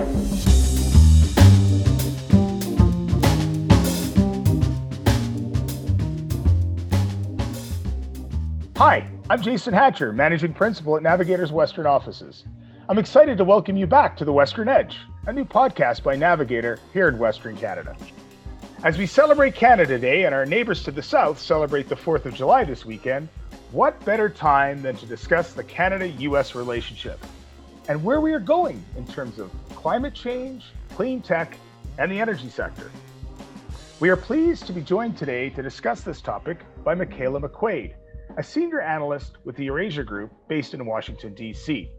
Hi, I'm Jason Hatcher, Managing Principal at Navigator's Western Offices. I'm excited to welcome you back to The Western Edge, a new podcast by Navigator here in Western Canada. As we celebrate Canada Day and our neighbors to the south celebrate the 4th of July this weekend, what better time than to discuss the Canada US relationship and where we are going in terms of climate change, clean tech, and the energy sector? We are pleased to be joined today to discuss this topic by Michaela McQuaid, a senior analyst with the Eurasia Group based in Washington, D.C.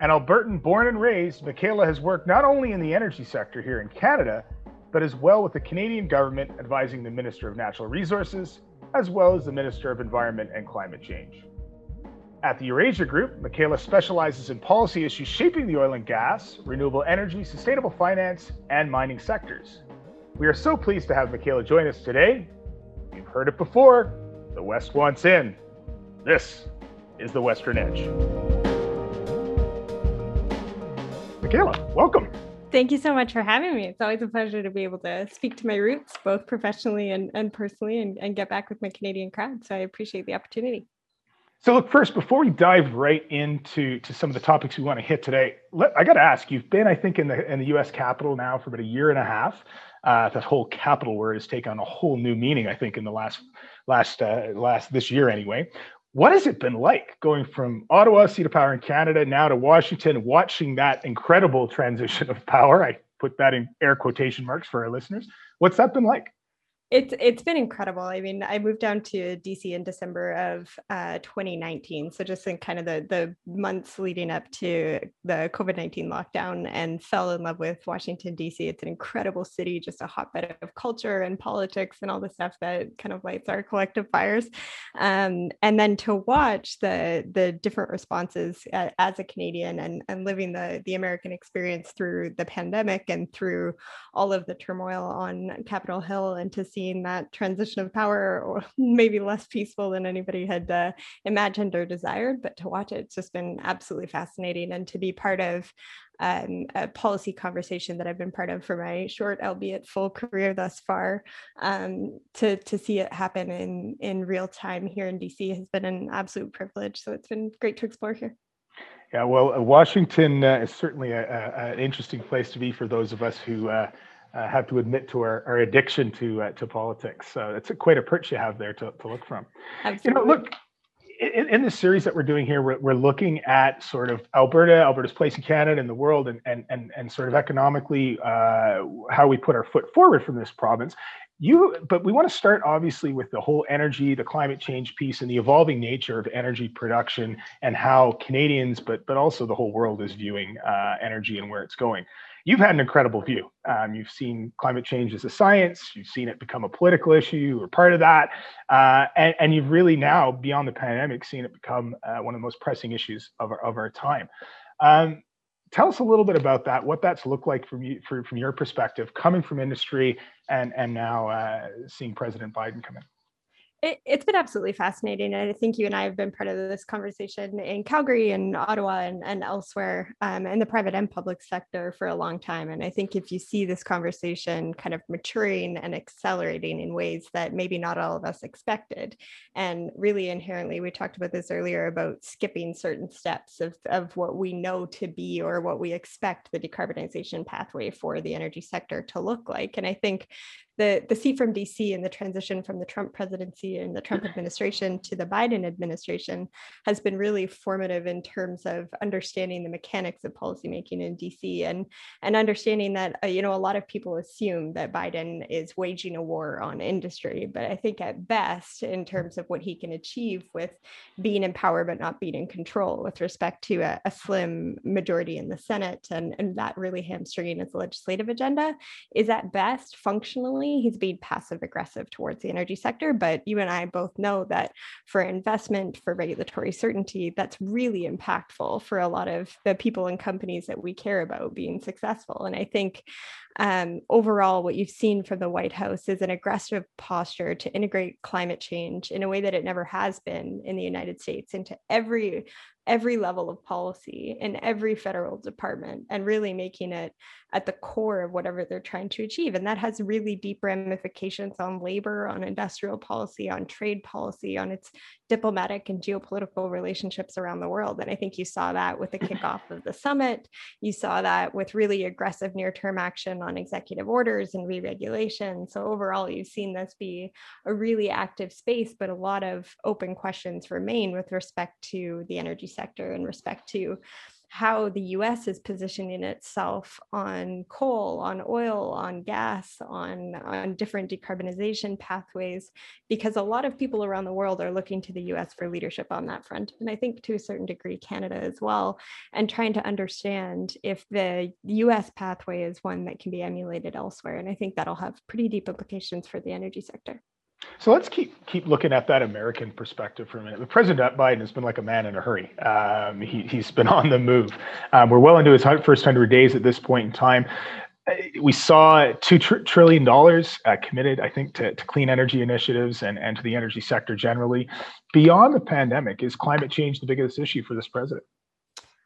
An Albertan born and raised, Michaela has worked not only in the energy sector here in Canada, but as well with the Canadian government advising the Minister of Natural Resources, as well as the Minister of Environment and Climate Change. At the Eurasia Group, Michaela specializes in policy issues shaping the oil and gas, renewable energy, sustainable finance, and mining sectors. We are so pleased to have Michaela join us today. You've heard it before the West wants in. This is the Western Edge. Michaela, welcome. Thank you so much for having me. It's always a pleasure to be able to speak to my roots, both professionally and, and personally, and, and get back with my Canadian crowd. So I appreciate the opportunity. So, look, first, before we dive right into to some of the topics we want to hit today, let, I got to ask. You've been, I think, in the in the U.S. Capitol now for about a year and a half. Uh, that whole capital word has taken on a whole new meaning, I think, in the last last uh, last this year anyway. What has it been like going from Ottawa, seat of power in Canada, now to Washington, watching that incredible transition of power? I put that in air quotation marks for our listeners. What's that been like? It's it's been incredible. I mean, I moved down to DC in December of uh, 2019, so just in kind of the the months leading up to the COVID 19 lockdown, and fell in love with Washington DC. It's an incredible city, just a hotbed of culture and politics and all the stuff that kind of lights our collective fires. Um, and then to watch the the different responses uh, as a Canadian and and living the the American experience through the pandemic and through all of the turmoil on Capitol Hill, and to see that transition of power, or maybe less peaceful than anybody had uh, imagined or desired. But to watch it, it's just been absolutely fascinating, and to be part of um, a policy conversation that I've been part of for my short, albeit full career thus far. Um, to to see it happen in in real time here in DC has been an absolute privilege. So it's been great to explore here. Yeah, well, uh, Washington uh, is certainly an interesting place to be for those of us who uh, uh, have to admit to our, our addiction to uh, to politics. So it's a, quite a perch you have there to, to look from. Absolutely. You know, look in, in this series that we're doing here, we're, we're looking at sort of Alberta, Alberta's place in Canada and the world, and and and and sort of economically uh, how we put our foot forward from this province. You, but we want to start obviously with the whole energy, the climate change piece, and the evolving nature of energy production, and how Canadians, but but also the whole world is viewing uh, energy and where it's going you've had an incredible view. Um, you've seen climate change as a science, you've seen it become a political issue or part of that, uh, and, and, you've really now, beyond the pandemic, seen it become uh, one of the most pressing issues of our, of our time. Um, tell us a little bit about that, what that's looked like from you, for, from your perspective, coming from industry and, and now uh, seeing President Biden come in. It, has been absolutely fascinating. And I think you and I have been part of this conversation in Calgary and Ottawa and, and elsewhere um, in the private and public sector for a long time. And I think if you see this conversation kind of maturing and accelerating in ways that maybe not all of us expected, and really inherently, we talked about this earlier about skipping certain steps of, of what we know to be or what we expect the decarbonization pathway for the energy sector to look like. And I think the, the seat from DC and the transition from the Trump presidency and the Trump administration to the Biden administration has been really formative in terms of understanding the mechanics of policymaking in DC and, and understanding that, uh, you know, a lot of people assume that Biden is waging a war on industry. But I think at best, in terms of what he can achieve with being in power but not being in control with respect to a, a slim majority in the Senate and, and that really hamstringing his legislative agenda, is at best functionally he's being passive aggressive towards the energy sector. But you and I both know that for investment, for regulatory certainty, that's really impactful for a lot of the people and companies that we care about being successful. And I think um, overall, what you've seen from the White House is an aggressive posture to integrate climate change in a way that it never has been in the United States into every every level of policy in every federal department and really making it at the core of whatever they're trying to achieve. And that has really deep ramifications on labor, on industrial policy, on trade policy, on its diplomatic and geopolitical relationships around the world. And I think you saw that with the kickoff of the summit. You saw that with really aggressive near term action on executive orders and re regulation. So, overall, you've seen this be a really active space, but a lot of open questions remain with respect to the energy sector and respect to how the US is positioning itself on coal, on oil, on gas, on, on different decarbonization pathways, because a lot of people around the world are looking to the US for leadership on that front. And I think to a certain degree, Canada as well, and trying to understand if the US pathway is one that can be emulated elsewhere. And I think that'll have pretty deep implications for the energy sector. So let's keep keep looking at that American perspective for a minute. The president Biden has been like a man in a hurry. Um, he, has been on the move. Um, we're well into his first hundred days at this point in time. We saw two tr- trillion dollars uh, committed, I think, to, to clean energy initiatives and, and to the energy sector generally. Beyond the pandemic, is climate change the biggest issue for this president?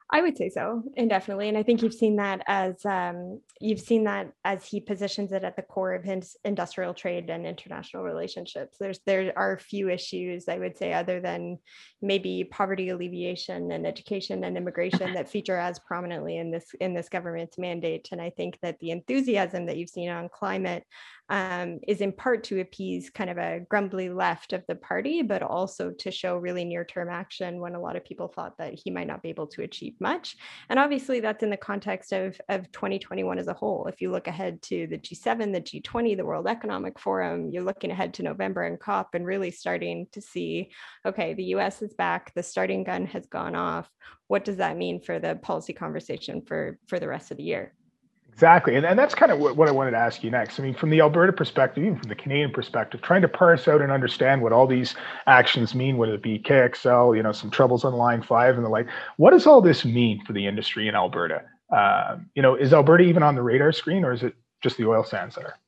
I would say so, indefinitely, and I think you've seen that as um, you've seen that as he positions it at the core of his industrial trade and international relationships. There's there are a few issues I would say, other than maybe poverty alleviation and education and immigration, that feature as prominently in this in this government's mandate. And I think that the enthusiasm that you've seen on climate um, is in part to appease kind of a grumbly left of the party, but also to show really near term action when a lot of people thought that he might not be able to achieve much. And obviously, that's in the context of, of 2021 as a whole. If you look ahead to the G7, the G20, the World Economic Forum, you're looking ahead to November and COP and really starting to see okay, the US is back, the starting gun has gone off. What does that mean for the policy conversation for, for the rest of the year? Exactly. And, and that's kind of what, what I wanted to ask you next. I mean, from the Alberta perspective, even from the Canadian perspective, trying to parse out and understand what all these actions mean, whether it be KXL, you know, some troubles on line five and the like. What does all this mean for the industry in Alberta? Uh, you know, is Alberta even on the radar screen or is it just the oil sands that are?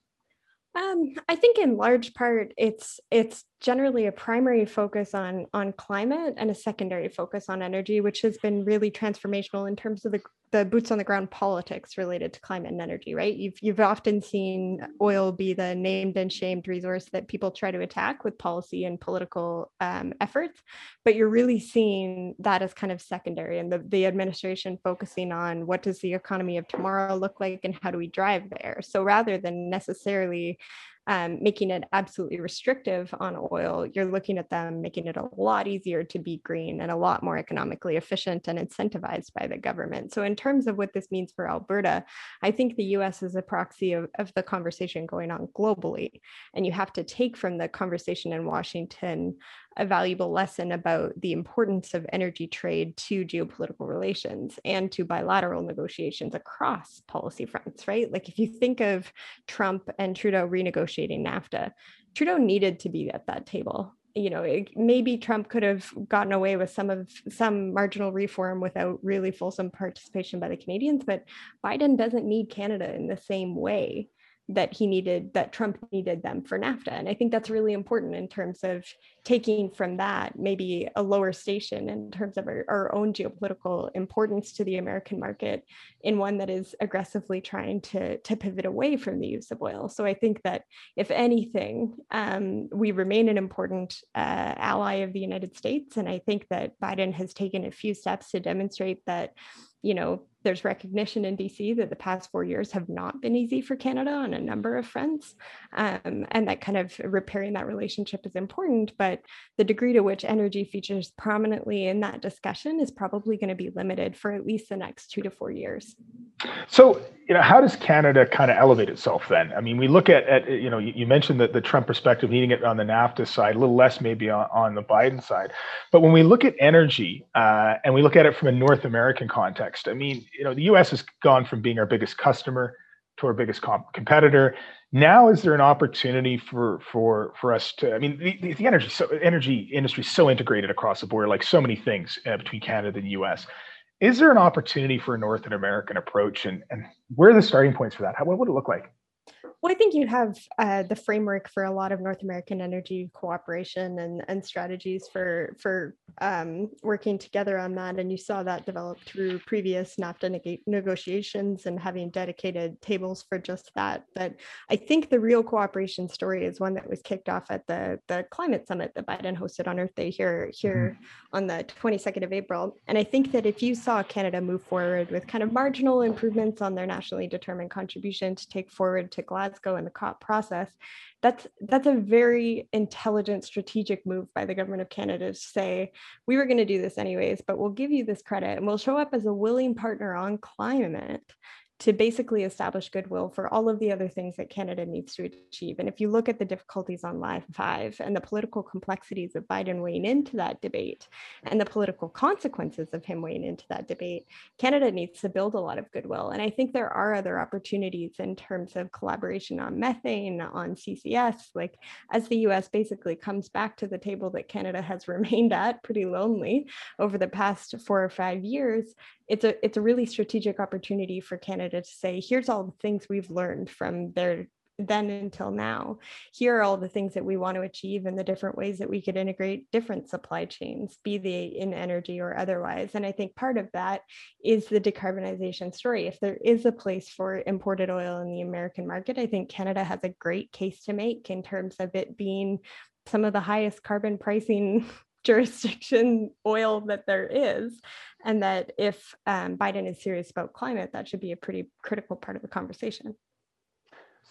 Um, I think in large part it's it's generally a primary focus on on climate and a secondary focus on energy, which has been really transformational in terms of the the boots on the ground politics related to climate and energy, right? You've you've often seen oil be the named and shamed resource that people try to attack with policy and political um, efforts, but you're really seeing that as kind of secondary, and the the administration focusing on what does the economy of tomorrow look like and how do we drive there. So rather than necessarily um, making it absolutely restrictive on oil, you're looking at them making it a lot easier to be green and a lot more economically efficient and incentivized by the government. So, in terms of what this means for Alberta, I think the US is a proxy of, of the conversation going on globally. And you have to take from the conversation in Washington a valuable lesson about the importance of energy trade to geopolitical relations and to bilateral negotiations across policy fronts, right? Like if you think of Trump and Trudeau renegotiating NAFTA, Trudeau needed to be at that table. You know, it, maybe Trump could have gotten away with some of some marginal reform without really fulsome participation by the Canadians, but Biden doesn't need Canada in the same way that he needed that Trump needed them for NAFTA. And I think that's really important in terms of taking from that maybe a lower station in terms of our, our own geopolitical importance to the American market in one that is aggressively trying to, to pivot away from the use of oil. So I think that if anything, um, we remain an important uh, ally of the United States. And I think that Biden has taken a few steps to demonstrate that you know, there's recognition in DC that the past four years have not been easy for Canada on a number of fronts. Um, and that kind of repairing that relationship is important. But the degree to which energy features prominently in that discussion is probably going to be limited for at least the next two to four years. So, you know, how does Canada kind of elevate itself then? I mean, we look at, at you know, you, mentioned that the Trump perspective, needing it on the NAFTA side, a little less maybe on, on the Biden side. But when we look at energy uh, and we look at it from a North American context, I mean, you know, the U.S. has gone from being our biggest customer to our biggest comp- competitor. Now, is there an opportunity for for for us to? I mean, the, the energy so energy industry is so integrated across the board, like so many things uh, between Canada and the U.S is there an opportunity for a North American approach and, and where are the starting points for that? How, what would it look like? Well, I think you have uh, the framework for a lot of North American energy cooperation and, and strategies for for um, working together on that. And you saw that develop through previous NAFTA neg- negotiations and having dedicated tables for just that. But I think the real cooperation story is one that was kicked off at the, the climate summit that Biden hosted on Earth Day here, here mm-hmm. on the 22nd of April. And I think that if you saw Canada move forward with kind of marginal improvements on their nationally determined contribution to take forward to Glasgow, Glasgow and the COP process, that's that's a very intelligent strategic move by the government of Canada to say we were going to do this anyways, but we'll give you this credit and we'll show up as a willing partner on climate to basically establish goodwill for all of the other things that Canada needs to achieve. And if you look at the difficulties on Line 5 and the political complexities of Biden weighing into that debate and the political consequences of him weighing into that debate, Canada needs to build a lot of goodwill. And I think there are other opportunities in terms of collaboration on methane, on CCS, like as the US basically comes back to the table that Canada has remained at pretty lonely over the past four or five years, it's a it's a really strategic opportunity for Canada to say, here's all the things we've learned from their then until now. Here are all the things that we want to achieve and the different ways that we could integrate different supply chains, be they in energy or otherwise. And I think part of that is the decarbonization story. If there is a place for imported oil in the American market, I think Canada has a great case to make in terms of it being some of the highest carbon pricing jurisdiction oil that there is and that if um, Biden is serious about climate, that should be a pretty critical part of the conversation.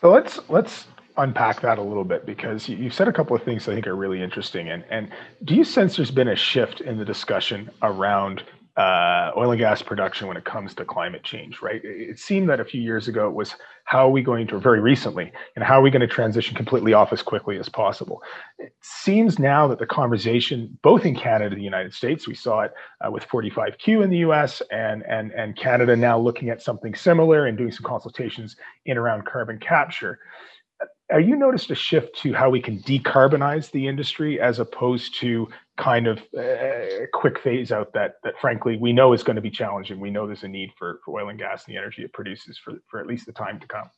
So let's let's unpack that a little bit because you, you said a couple of things I think are really interesting. And and do you sense there's been a shift in the discussion around uh, oil and gas production when it comes to climate change, right? It seemed that a few years ago it was how are we going to, very recently, and how are we going to transition completely off as quickly as possible? It seems now that the conversation, both in Canada and the United States, we saw it uh, with 45Q in the US and, and, and Canada now looking at something similar and doing some consultations in around carbon capture are you noticed a shift to how we can decarbonize the industry as opposed to kind of a uh, quick phase out that that frankly we know is going to be challenging. We know there's a need for, for oil and gas and the energy it produces for, for at least the time to come.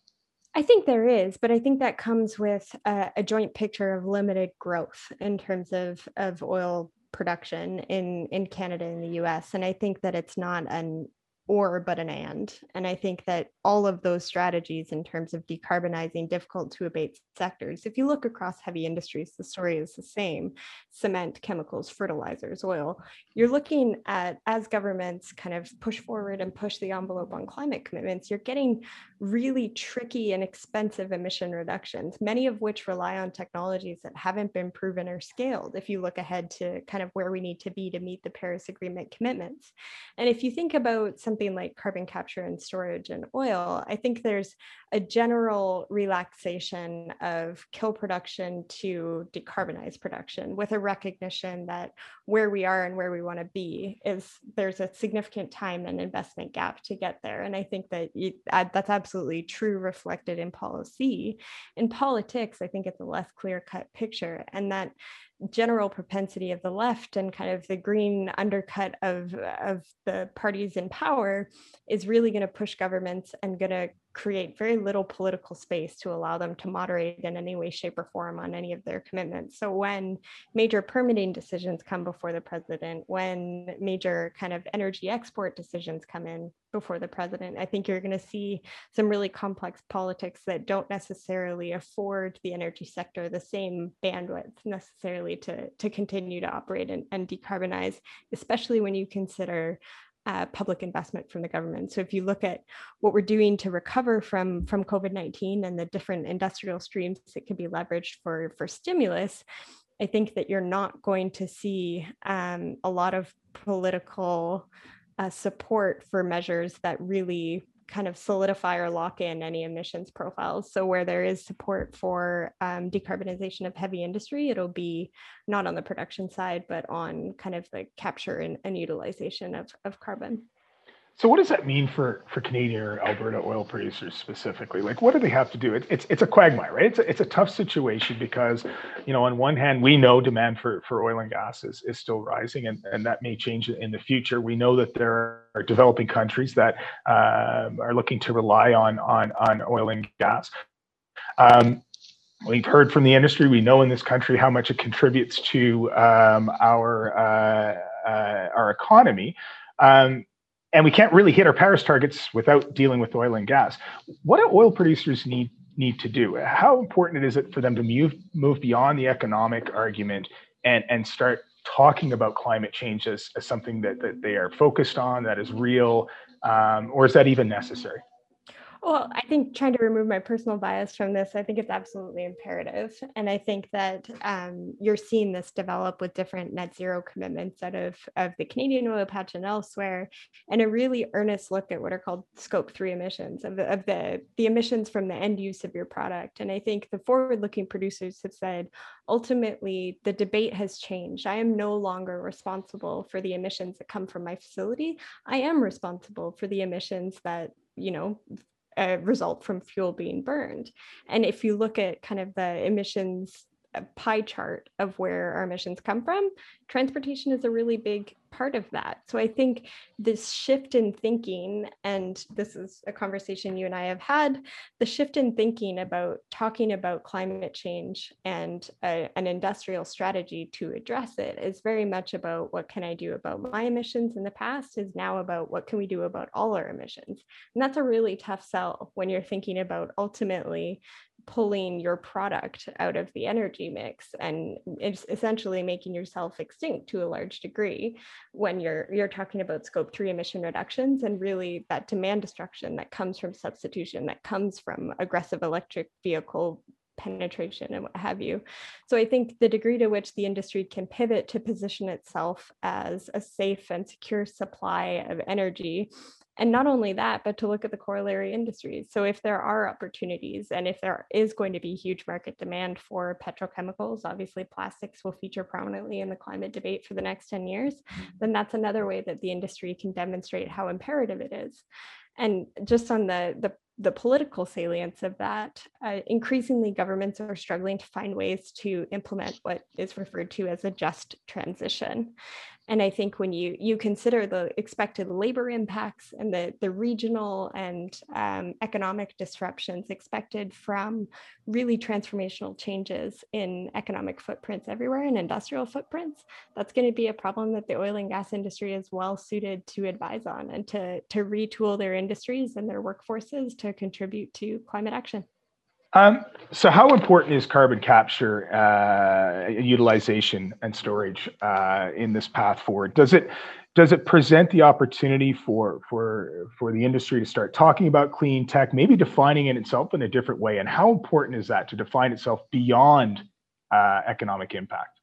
I think there is, but I think that comes with a, a joint picture of limited growth in terms of, of oil production in in Canada and the US and I think that it's not an or but an and. And I think that all of those strategies in terms of decarbonizing difficult to abate sectors, if you look across heavy industries, the story is the same cement, chemicals, fertilizers, oil. You're looking at as governments kind of push forward and push the envelope on climate commitments, you're getting really tricky and expensive emission reductions, many of which rely on technologies that haven't been proven or scaled. If you look ahead to kind of where we need to be to meet the Paris Agreement commitments. And if you think about something like carbon capture and storage and oil, I think there's a general relaxation of kill production to decarbonize production with a recognition that where we are and where we want to be is there's a significant time and investment gap to get there. And I think that you, that's absolutely true reflected in policy. In politics, I think it's a less clear cut picture and that general propensity of the left and kind of the green undercut of, of the parties in power is really going to push governments and going to create very little political space to allow them to moderate in any way, shape, or form on any of their commitments. So when major permitting decisions come before the president, when major kind of energy export decisions come in before the president, I think you're going to see some really complex politics that don't necessarily afford the energy sector the same bandwidth necessarily to, to continue to operate and, and decarbonize, especially when you consider uh, public investment from the government. So if you look at what we're doing to recover from from COVID-19 and the different industrial streams that can be leveraged for for stimulus, I think that you're not going to see um, a lot of political uh, support for measures that really kind of solidify or lock in any emissions profiles. So where there is support for um, decarbonization of heavy industry, it'll be not on the production side, but on kind of the capture and, and utilization of, of carbon. So what does that mean for for Canadian or Alberta oil producers specifically? Like, what do they have to do? It, it's it's a quagmire, right? It's a, it's a tough situation because, you know, on one hand, we know demand for, for oil and gas is, is still rising, and, and that may change in the future. We know that there are developing countries that um, are looking to rely on on on oil and gas. Um, we've heard from the industry. We know in this country how much it contributes to um, our uh, uh, our economy. Um, and we can't really hit our Paris targets without dealing with oil and gas. What do oil producers need need to do? How important is it for them to move move beyond the economic argument and and start talking about climate change as, as something that, that they are focused on, that is real, um, or is that even necessary? Well, I think trying to remove my personal bias from this, I think it's absolutely imperative. And I think that um, you're seeing this develop with different net zero commitments out of, of the Canadian oil patch and elsewhere, and a really earnest look at what are called scope three emissions of of the, the emissions from the end use of your product. And I think the forward looking producers have said ultimately the debate has changed. I am no longer responsible for the emissions that come from my facility. I am responsible for the emissions that you know a result from fuel being burned. And if you look at kind of the emissions pie chart of where our emissions come from, transportation is a really big part of that. So I think this shift in thinking, and this is a conversation you and I have had, the shift in thinking about talking about climate change and a, an industrial strategy to address it is very much about what can I do about my emissions in the past, is now about what can we do about all our emissions. And that's a really tough sell when you're thinking about ultimately pulling your product out of the energy mix and it's essentially making yourself extinct to a large degree when you're you're talking about scope 3 emission reductions and really that demand destruction that comes from substitution that comes from aggressive electric vehicle penetration and what have you. So I think the degree to which the industry can pivot to position itself as a safe and secure supply of energy and not only that, but to look at the corollary industries. So if there are opportunities and if there is going to be huge market demand for petrochemicals, obviously plastics will feature prominently in the climate debate for the next 10 years, mm-hmm. then that's another way that the industry can demonstrate how imperative it is. And just on the, the the political salience of that, uh, increasingly governments are struggling to find ways to implement what is referred to as a just transition. And I think when you you consider the expected labor impacts and the, the regional and um, economic disruptions expected from really transformational changes in economic footprints everywhere and industrial footprints, that's going to be a problem that the oil and gas industry is well suited to advise on and to, to retool their industries and their workforces to contribute to climate action. Um, so, how important is carbon capture, uh, utilization, and storage uh, in this path forward? Does it does it present the opportunity for for for the industry to start talking about clean tech, maybe defining it itself in a different way? And how important is that to define itself beyond uh, economic impact?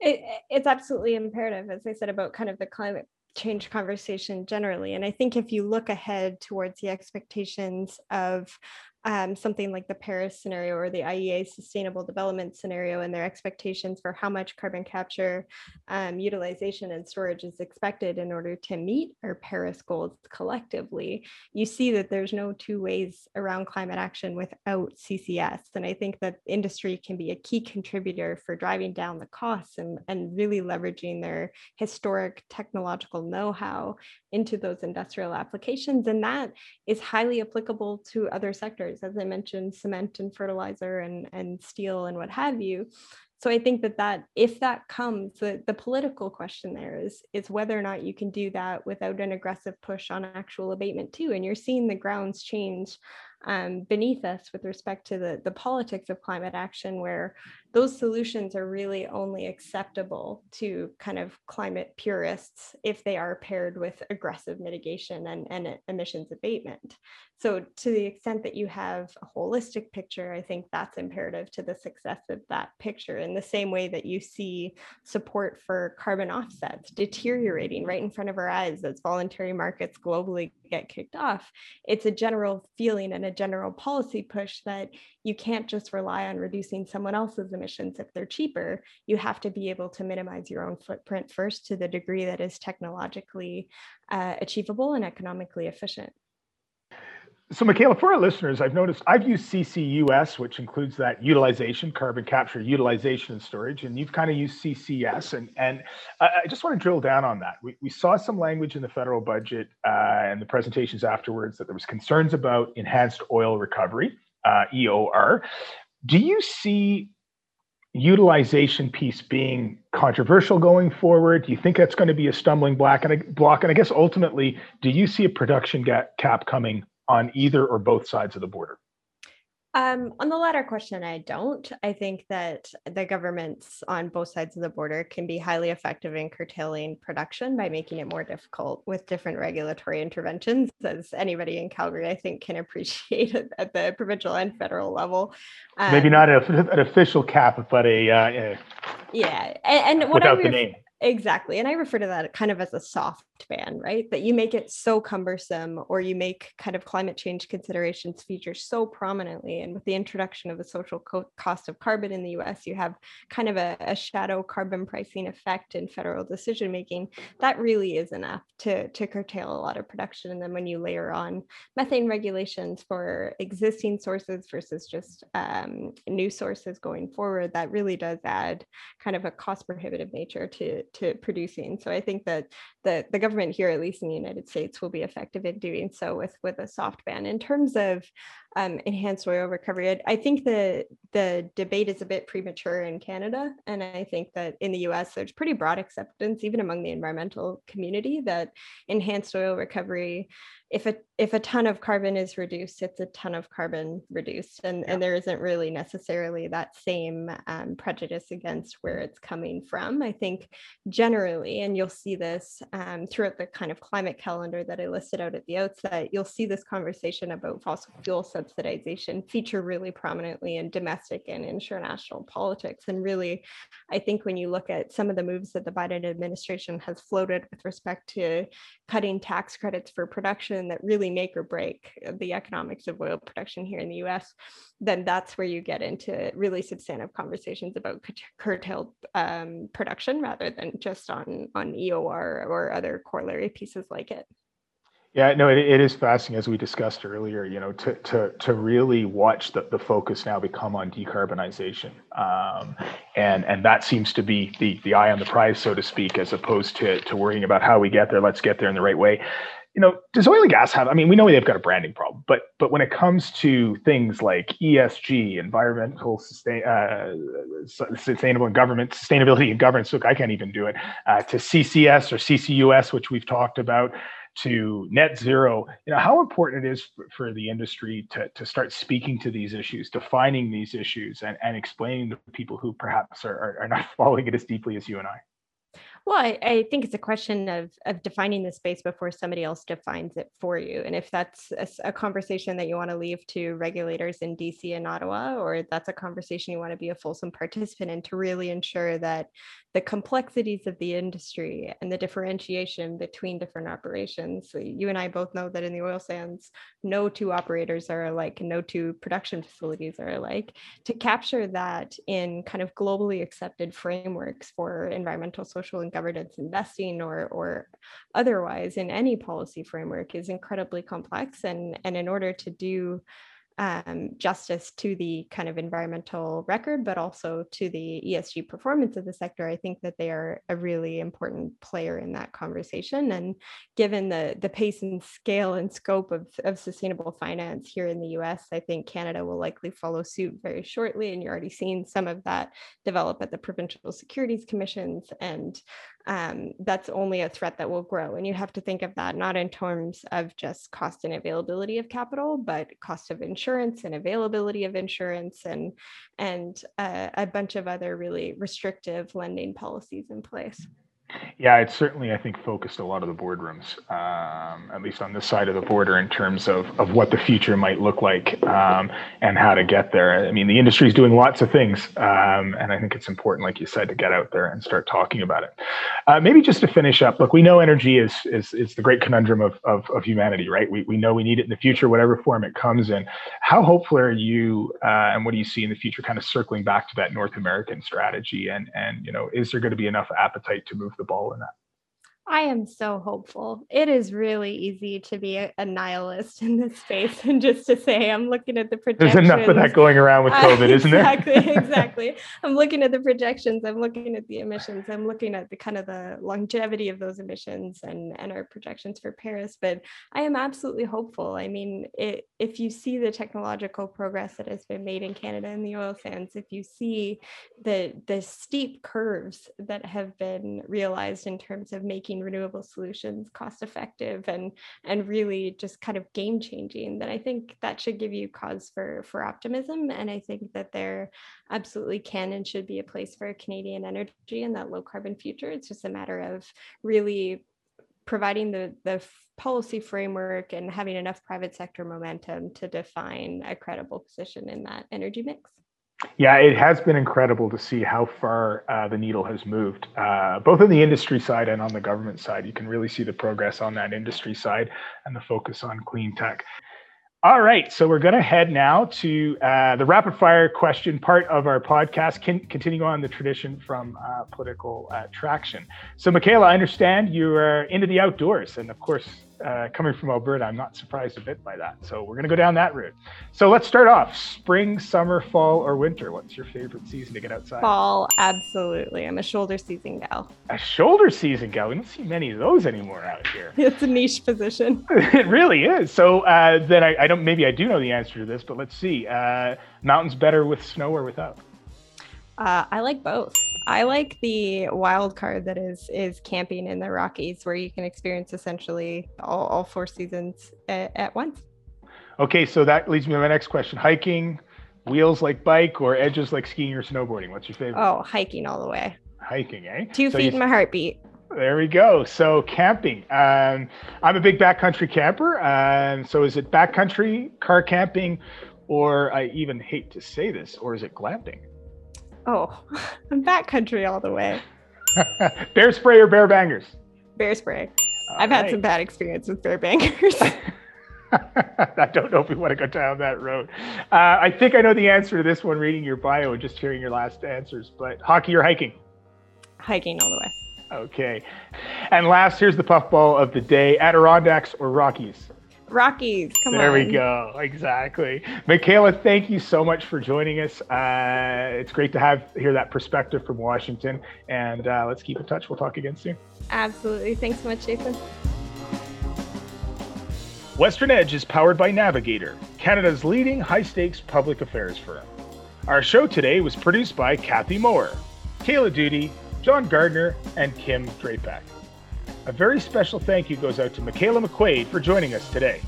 It, it's absolutely imperative, as I said about kind of the climate change conversation generally. And I think if you look ahead towards the expectations of um, something like the Paris scenario or the IEA sustainable development scenario and their expectations for how much carbon capture um, utilization and storage is expected in order to meet our Paris goals collectively, you see that there's no two ways around climate action without CCS. And I think that industry can be a key contributor for driving down the costs and, and really leveraging their historic technological know-how into those industrial applications. And that is highly applicable to other sectors, as I mentioned, cement and fertilizer and, and steel and what have you. So I think that that if that comes, the, the political question there is is whether or not you can do that without an aggressive push on actual abatement too. And you're seeing the grounds change um, beneath us with respect to the, the politics of climate action, where those solutions are really only acceptable to kind of climate purists if they are paired with aggressive mitigation and, and emissions abatement. So, to the extent that you have a holistic picture, I think that's imperative to the success of that picture. In the same way that you see support for carbon offsets deteriorating right in front of our eyes as voluntary markets globally get kicked off, it's a general feeling and a general policy push that you can't just rely on reducing someone else's emissions if they're cheaper. You have to be able to minimize your own footprint first to the degree that is technologically uh, achievable and economically efficient. So, Michaela, for our listeners, I've noticed I've used CCUS, which includes that utilization, carbon capture, utilization, and storage, and you've kind of used CCS. And, and I just want to drill down on that. We, we saw some language in the federal budget uh, and the presentations afterwards that there was concerns about enhanced oil recovery uh, EOR. Do you see utilization piece being controversial going forward? Do you think that's going to be a stumbling block? And I, block? And I guess ultimately, do you see a production gap cap coming on either or both sides of the border? Um, on the latter question, I don't. I think that the governments on both sides of the border can be highly effective in curtailing production by making it more difficult with different regulatory interventions, as anybody in Calgary, I think, can appreciate at the provincial and federal level. Um, Maybe not a, an official cap, but a uh, yeah, and, and without the name Exactly. And I refer to that kind of as a soft ban, right? That you make it so cumbersome or you make kind of climate change considerations feature so prominently. And with the introduction of the social co- cost of carbon in the US, you have kind of a, a shadow carbon pricing effect in federal decision making. That really is enough to, to curtail a lot of production. And then when you layer on methane regulations for existing sources versus just um, new sources going forward, that really does add kind of a cost prohibitive nature to to producing. So I think that the, the government here, at least in the United States, will be effective in doing so with, with a soft ban. In terms of um, enhanced oil recovery, I, I think the, the debate is a bit premature in Canada. And I think that in the US, there's pretty broad acceptance, even among the environmental community, that enhanced oil recovery if a if a ton of carbon is reduced, it's a ton of carbon reduced, and yeah. and there isn't really necessarily that same um, prejudice against where it's coming from. I think generally, and you'll see this um, throughout the kind of climate calendar that I listed out at the outset, you'll see this conversation about fossil fuel subsidization feature really prominently in domestic and international politics. And really, I think when you look at some of the moves that the Biden administration has floated with respect to cutting tax credits for production that really make or break the economics of oil production here in the US, then that's where you get into really substantive conversations about curtailed um, production rather than just on, on EOR or other corollary pieces like it. Yeah, no, it, it is fascinating as we discussed earlier. You know, to to to really watch the, the focus now become on decarbonization, um, and and that seems to be the the eye on the prize, so to speak, as opposed to to worrying about how we get there. Let's get there in the right way. You know, does oil and gas have? I mean, we know they've got a branding problem, but but when it comes to things like ESG, environmental sustain, uh, sustainable government, sustainability and governance. Look, I can't even do it. Uh, to CCS or CCUS, which we've talked about to net zero you know how important it is for, for, the industry to, to start speaking to these issues defining these issues and, and explaining to people who perhaps are, are, are not following it as deeply as you and i well, I, I, think it's a question of of defining the space before somebody else defines it for you. And if that's a, a, conversation that you want to leave to regulators in DC and Ottawa, or that's a conversation you want to be a fulsome participant in to really ensure that the complexities of the industry and the differentiation between different operations. You and I both know that in the oil sands, no two operators are alike, no two production facilities are alike. To capture that in kind of globally accepted frameworks for environmental, social, and governance investing or, or otherwise in any policy framework is incredibly complex. And, and in order to do um, justice to the kind of environmental record, but also to the ESG performance of the sector, I think that they are a really important player in that conversation. And given the, the pace and scale and scope of, of sustainable finance here in the US, I think Canada will likely follow suit very shortly. And you're already seeing some of that develop at the provincial securities commissions and um, that's only a threat that will grow. And you have to think of that not in terms of just cost and availability of capital, but cost of insurance and availability of insurance and, and uh, a bunch of other really restrictive lending policies in place. Yeah, it's certainly, I think, focused a lot of the boardrooms, um, at least on this side of the border, in terms of, of what the future might look like um, and how to get there. I mean, the industry is doing lots of things, um, and I think it's important, like you said, to get out there and start talking about it. Uh, maybe just to finish up, look, we know energy is is, is the great conundrum of, of, of humanity, right? We, we know we need it in the future, whatever form it comes in. How hopeful are you, uh, and what do you see in the future, kind of circling back to that North American strategy? And and you know, is there going to be enough appetite to move the ball in that? I am so hopeful. It is really easy to be a, nihilist in this space and just to say, I'm looking at the projections. There's enough of that going around with COVID, uh, isn't there? Exactly, exactly. I'm looking at the projections. I'm looking at the emissions. I'm looking at the kind of the longevity of those emissions and, and our projections for Paris. But I am absolutely hopeful. I mean, it, if you see the technological progress that has been made in Canada in the oil sands, if you see the, the steep curves that have been realized in terms of making renewable solutions cost effective and and really just kind of game changing then i think that should give you cause for for optimism. And i think that there absolutely can and should be a place for canadian energy in that low carbon future. It's just a matter of really providing the the policy framework and having enough private sector momentum to define a credible position in that energy mix yeah, it has been incredible to see how far uh, the needle has moved, uh, both on the industry side and on the government side. You can really see the progress on that industry side and the focus on clean tech. All right, so we're going to head now to uh, the rapid fire question part of our podcast, can, continue on the tradition from uh, political uh, traction. So, Michaela, I understand you are into the outdoors, and of course, uh, coming from Alberta, I'm not surprised a bit by that. So we're going to go down that route. So let's start off spring, summer, fall, or winter. What's your favorite season to get outside? Fall, absolutely. I'm a shoulder season gal. A shoulder season gal. We don't see many of those anymore out here. It's a niche position. it really is. So uh, then I, I, don't, maybe I do know the answer to this, but let's see. Uh, mountains better with snow or without? Uh, I like both. I like the wild card that is is camping in the Rockies, where you can experience essentially all, all four seasons at, at once. Okay, so that leads me to my next question: hiking, wheels like bike, or edges like skiing or snowboarding. What's your favorite? Oh, hiking all the way. Hiking, eh? Two so feet you, in my heartbeat. There we go. So camping. Um, I'm a big backcountry camper. Um, so is it backcountry, car camping, or I even hate to say this, or is it glamping? Oh, I'm backcountry all the way. bear spray or bear bangers? Bear spray. All I've right. had some bad experience with bear bangers. I don't know if we want to go down that road. Uh, I think I know the answer to this one reading your bio and just hearing your last answers, but hockey or hiking? Hiking all the way. Okay. And last, here's the puffball of the day Adirondacks or Rockies? Rockies. Come there on. There we go. Exactly. Michaela, thank you so much for joining us. Uh, it's great to have hear that perspective from Washington. And uh, let's keep in touch. We'll talk again soon. Absolutely. Thanks so much, Jason. Western Edge is powered by Navigator, Canada's leading high stakes public affairs firm. Our show today was produced by Kathy Moore, Kayla Duty, John Gardner, and Kim Drapak. A very special thank you goes out to Michaela McQuaid for joining us today.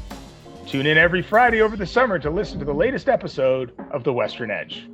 Tune in every Friday over the summer to listen to the latest episode of The Western Edge.